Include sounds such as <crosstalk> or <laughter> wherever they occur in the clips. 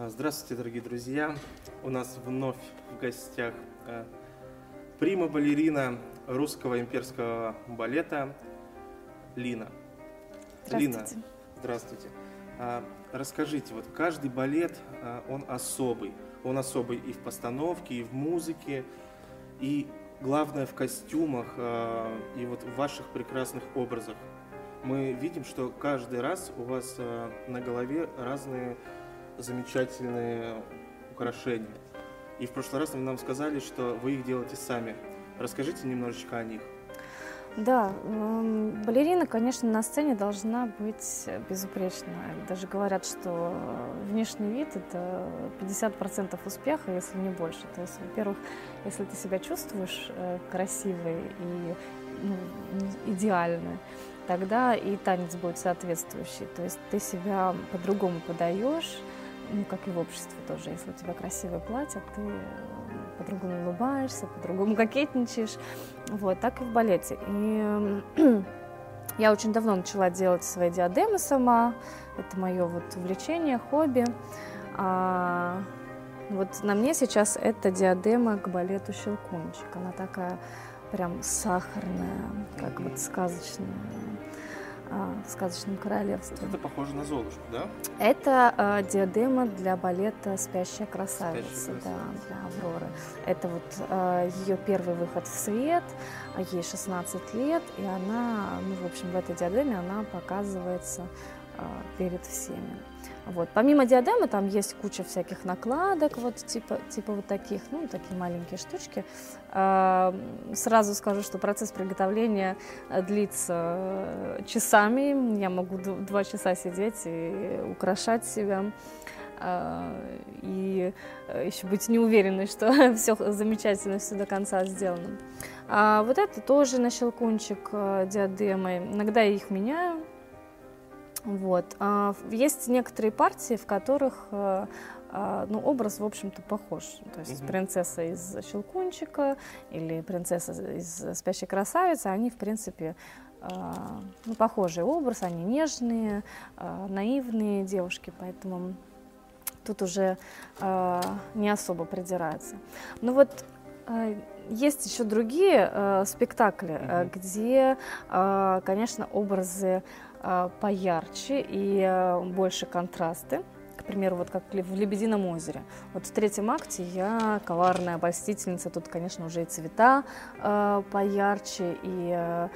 А, Здравствуйте, дорогие друзья! У нас вновь в гостях э, прима-балерина русского имперского балета Лина. Лина, Здравствуйте. здравствуйте. А, Расскажите, вот каждый балет, а, он особый. Он особый и в постановке, и в музыке, и главное в костюмах, а, и вот в ваших прекрасных образах. Мы видим, что каждый раз у вас а, на голове разные замечательные украшения. И в прошлый раз нам сказали, что вы их делаете сами. Расскажите немножечко о них. Да, балерина, конечно, на сцене должна быть безупречна. Даже говорят, что внешний вид – это 50% успеха, если не больше. То есть, во-первых, если ты себя чувствуешь э, красивой и ну, идеальной, тогда и танец будет соответствующий. То есть ты себя по-другому подаешь, ну, как и в обществе тоже. Если у тебя красивое платье, ты э, по-другому улыбаешься, по-другому кокетничаешь. Вот, так и в балете. И э, <clears throat> я очень давно начала делать свои диадемы сама. Это мое вот увлечение, хобби. А, вот на мне сейчас это диадема к балету «Щелкунчик». Она такая прям сахарная, как вот сказочная в сказочном королевстве. Это похоже на Золушку, да? Это э, диадема для балета «Спящая красавица», «Спящая да, красавица». для Авроры. Это вот ее первый выход в свет, а ей 16 лет, и она, ну, в общем, в этой диадеме она показывается э, перед всеми. Вот. Помимо диадемы там есть куча всяких накладок, вот типа, типа вот таких, ну, такие маленькие штучки. А, Сразу скажу, что процесс приготовления э, длится э, часами. Я могу два часа сидеть и украшать себя. А, И еще быть не уверенной, что <laughs> все замечательно, все до конца сделано. А вот это тоже на щелкунчик э, диадемой. Иногда я их меняю. Вот. А есть некоторые партии, в которых э, а, ну, образ, в общем-то, похож. То есть Мгм. принцесса из «Щелкунчика» или принцесса из «Спящей красавицы», они, в принципе, а, ну, похожий образ, они нежные, наивные девушки, поэтому тут уже не особо придираются. Ну вот есть еще другие а, спектакли, Мгм. где, конечно, образы поярче и а, больше контрасты. К примеру, вот как в «Лебедином озере». Вот в третьем акте я коварная обольстительница. Тут, конечно, уже и цвета а, поярче, и а,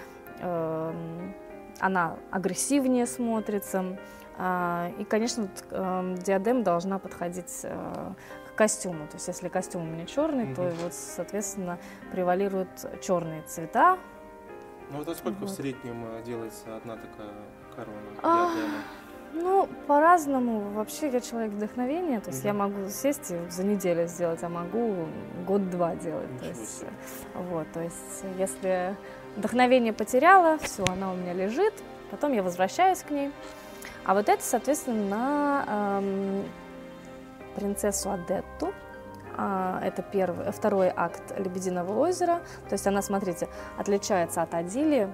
она агрессивнее смотрится. А, И, конечно, вот, диадема должна подходить к костюму. То есть, если костюм у меня черный, то Мгм. вот, соответственно, превалируют черные цвета. Ну вот а сколько в Вот. среднем э, делается одна такая корона? А? Ну, по-разному. Вообще я человек вдохновения, то есть я Мгм. могу сесть и за неделю сделать, а могу год-два делать. То есть, себе. э, вот, то есть если вдохновение потеряла, все, она у меня лежит, потом я возвращаюсь к ней. А вот это, соответственно, на эм, принцессу Адетту. А, Это первый, второй акт «Лебединого озера». То есть она, смотрите, отличается от Адилии.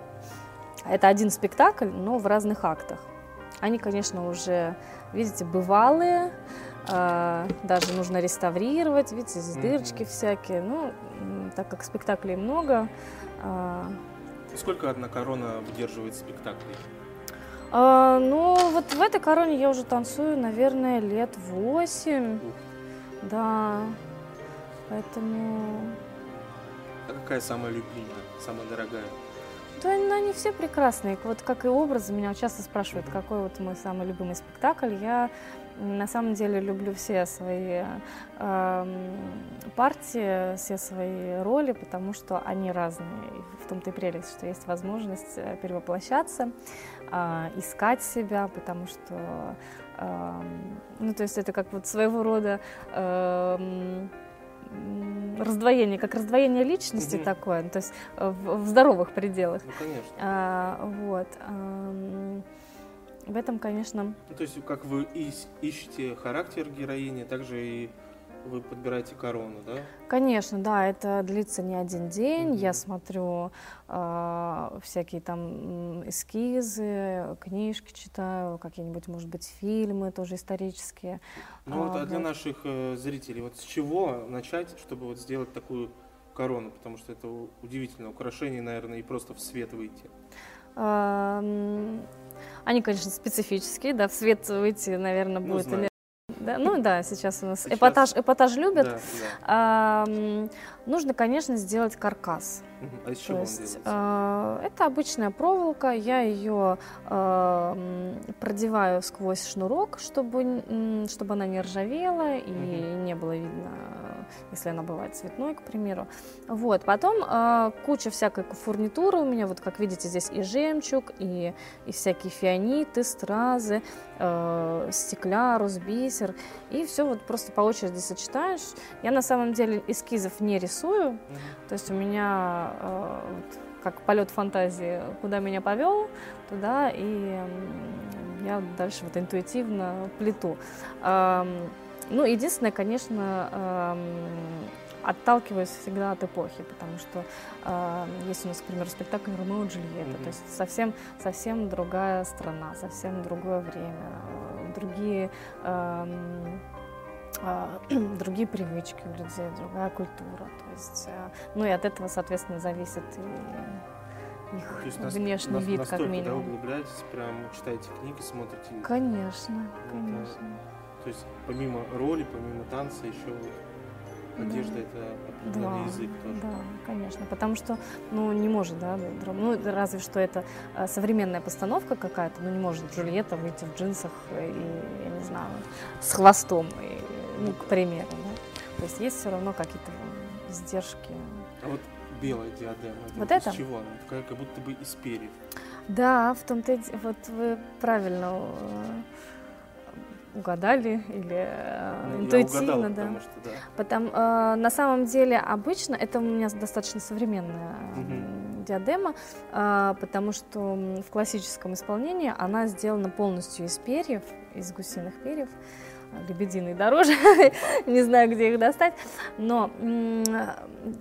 Это один спектакль, но в разных актах. Они, конечно, уже, видите, бывалые, а, даже нужно реставрировать, видите, здесь дырочки всякие. Ну, так как спектаклей много, а, Сколько одна корона выдерживает спектаклей? а, ну, вот в этой короне я уже танцую, наверное, лет восемь, да, поэтому... а какая самая любимая, самая дорогая? Да, ну, они все прекрасные. Вот как и образы. Меня часто спрашивают, какой вот мой самый любимый спектакль. Я на самом деле люблю все свои эм, партии, все свои роли, потому что они разные. И в том-то и прелесть, что есть возможность э, перевоплощаться, а, искать себя, потому что, эм, ну, то есть это как вот своего рода м, раздвоение, как раздвоение личности Мгм. такое, ну, то есть э, в, в здоровых пределах. Ну, конечно. А, вот. ам, в этом, конечно, Ну, то есть, как вы ищете характер героини, также и вы подбираете корону, да? Конечно, да, это длится не один день. Mm-hmm. Я смотрю э, всякие там эскизы, книжки читаю, какие-нибудь, может быть, фильмы тоже исторические. Ну а, вот, а для вот. наших э, зрителей, вот с чего начать, чтобы вот сделать такую корону? Потому что это удивительное украшение, наверное, и просто в свет выйти. Они, конечно, специфические, да, в свет выйти, наверное, ну, будет ну, да? Ну да, сейчас у нас сейчас... эпатаж, эпатаж любят. Да, да. А, нужно, конечно, сделать каркас. А из чего есть, он а, Это обычная проволока, я ее а, продеваю сквозь шнурок, чтобы, чтобы она не ржавела и угу. не было видно, если она бывает цветной, к примеру. Вот, потом а, куча всякой фурнитуры у меня, вот как видите, здесь и жемчуг, и, и всякие фианиты, стразы, э, стеклярус, бисер, и все вот просто по очереди сочетаешь. Я на самом деле эскизов не рисую, то есть у меня э, вот, как полет фантазии, куда меня повел, туда, и я дальше вот интуитивно плету. Ну, единственное, конечно, отталкиваюсь всегда от эпохи, потому что э, есть у нас, к примеру, спектакль «Ромео и Джульетта», mm-hmm. то есть совсем, совсем другая страна, совсем другое время, другие, э, э, <clears throat> другие привычки у людей, другая культура. То есть, э, ну и от этого, соответственно, зависит и их То есть внешний нас, вид, как минимум. Да, углубляетесь, прям читаете книги, смотрите? Конечно, конечно. То есть помимо роли, помимо танца еще вот Одежда да. это определенный да, язык тоже. Да, конечно, потому что, ну, не может, да, ну, разве что это а, современная постановка какая-то, ну, не может Джульетта выйти в джинсах и, я не знаю, с хвостом, и, ну, к примеру, да. То есть есть все равно какие-то издержки. А вот белая диадема, это вот это? из чего она? Как, как будто бы из перьев. Да, в том-то, вот вы правильно э, угадали или ну, интуитивно, угадала, да. Потому что, да. Потому, э, на самом деле обычно это у меня достаточно современная угу. диадема, э, потому что в классическом исполнении она сделана полностью из перьев, из гусиных перьев лебединые дороже, <laughs> не знаю, где их достать. Но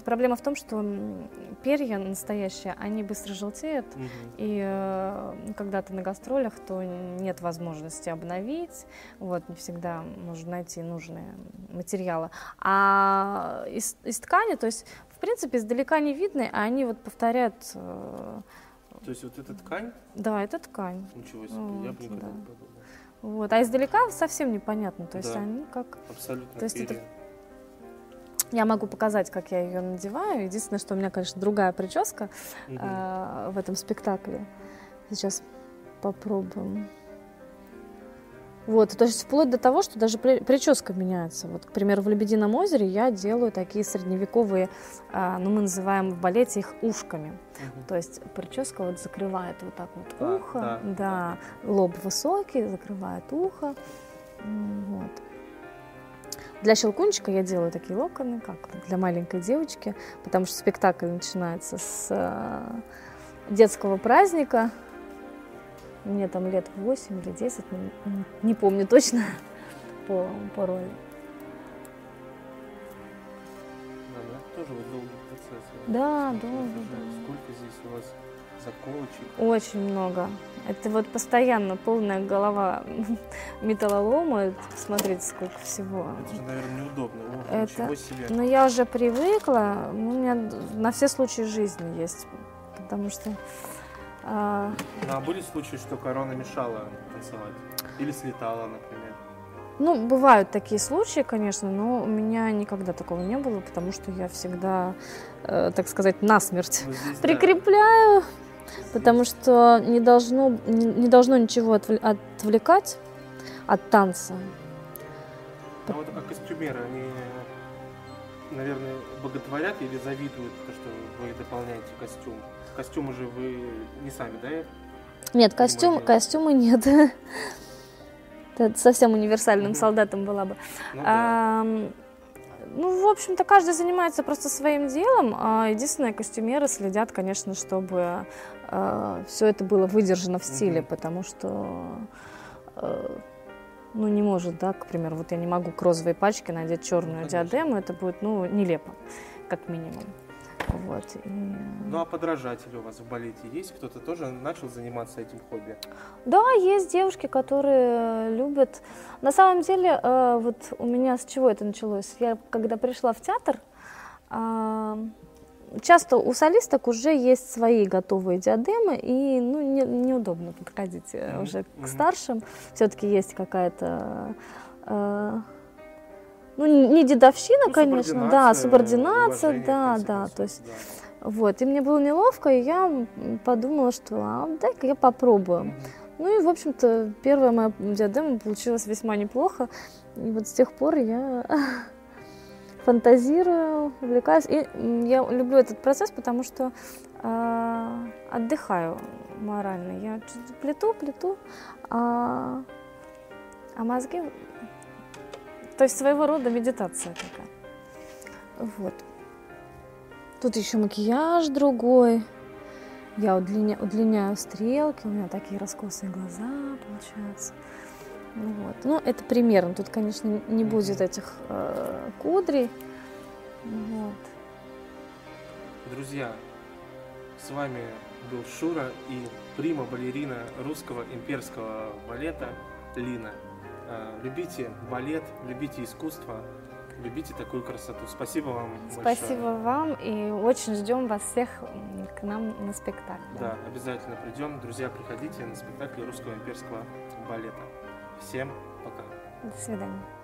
проблема в том, что перья настоящие, они быстро желтеют, угу. и э, когда ты на гастролях, то нет возможности обновить, вот, не всегда можно найти нужные материалы. А из, из ткани, то есть, в принципе, издалека не видны, а они вот повторяют э, то есть вот эта ткань? Да, это ткань. Ничего себе, вот, я бы никогда да. не подумал. Вот. А издалека совсем непонятно. То есть да, они как... Абсолютно То есть это... Я могу показать, как я ее надеваю. Единственное, что у меня, конечно, другая прическа угу. э, в этом спектакле. Сейчас попробуем. Вот, то есть вплоть до того, что даже прическа меняется. Вот, к примеру, в «Лебедином озере» я делаю такие средневековые, а, ну, мы называем в балете их ушками. Угу. То есть прическа вот закрывает вот так вот да, ухо, да, да, лоб высокий, закрывает ухо. Вот. Для щелкунчика я делаю такие локоны, как для маленькой девочки, потому что спектакль начинается с э, детского праздника, мне там лет 8 или 10, не, помню точно <laughs> по, по роли. Да, да, тоже вот долгий процесс. Да, долго, да. Сколько здесь у вас заколочек? Очень много. Это вот постоянно полная голова <laughs> металлолома. Смотрите, сколько всего. Это же, наверное, неудобно. О, Это... Себе. Но я уже привыкла. У меня на все случаи жизни есть. Потому что а... Ну, а были случаи, что корона мешала танцевать? Или слетала, например? Ну, бывают такие случаи, конечно, но у меня никогда такого не было, потому что я всегда, э, так сказать, насмерть ну, здесь, прикрепляю, да. потому что не должно, не, не должно ничего отвлекать от танца. А вот как костюмеры, они, наверное, боготворят или завидуют то, что вы дополняете костюм? Костюмы же вы не сами, да? Нет, костюм, костюмы нет. <laughs> Это совсем универсальным солдатом была бы. Ну, а, ну, в общем-то, каждый занимается просто своим делом. А единственное, костюмеры следят, конечно, чтобы э, все это было выдержано в стиле, потому что э, ну, не может, да, к примеру, вот я не могу к розовой пачке надеть черную Конечно. диадему, это будет, ну, нелепо, как минимум. Вот. и- Ну а подражатели у вас в балете есть? Кто-то тоже начал заниматься этим хобби? Да, есть девушки, которые любят. На самом деле, э, вот у меня с чего это началось? Я когда пришла в театр, а, часто у солисток уже есть свои готовые диадемы, и ну, не- неудобно подходить э, Мгм, уже к старшим. Все-таки есть какая-то э, ну, не дедовщина, Ну, конечно, да, субординация, да, конце да, концов, то есть да. вот, и мне было неловко, и я подумала, что а, дай-ка я попробую. Ну и, в общем-то, первая моя диадема получилась весьма неплохо. И вот с тех пор я <laughs> фантазирую, увлекаюсь. И я люблю этот процесс, потому что а, отдыхаю морально. Я плету, плету, а, а мозги... То есть своего рода медитация такая. Вот. Тут еще макияж другой. Я удлиня- удлиняю стрелки, у меня такие раскосые глаза получаются. Ну вот. Ну, это примерно. Тут, конечно, не будет этих э, кудрей. Вот. Друзья, с вами был Шура и прима-балерина русского имперского балета Лина. А, Любите балет, любите искусство, любите такую красоту. Спасибо вам большое. Спасибо вам и очень ждем вас всех к нам на спектакль. Да, обязательно придем. Друзья, приходите на спектакль русского имперского балета. Всем пока. До свидания.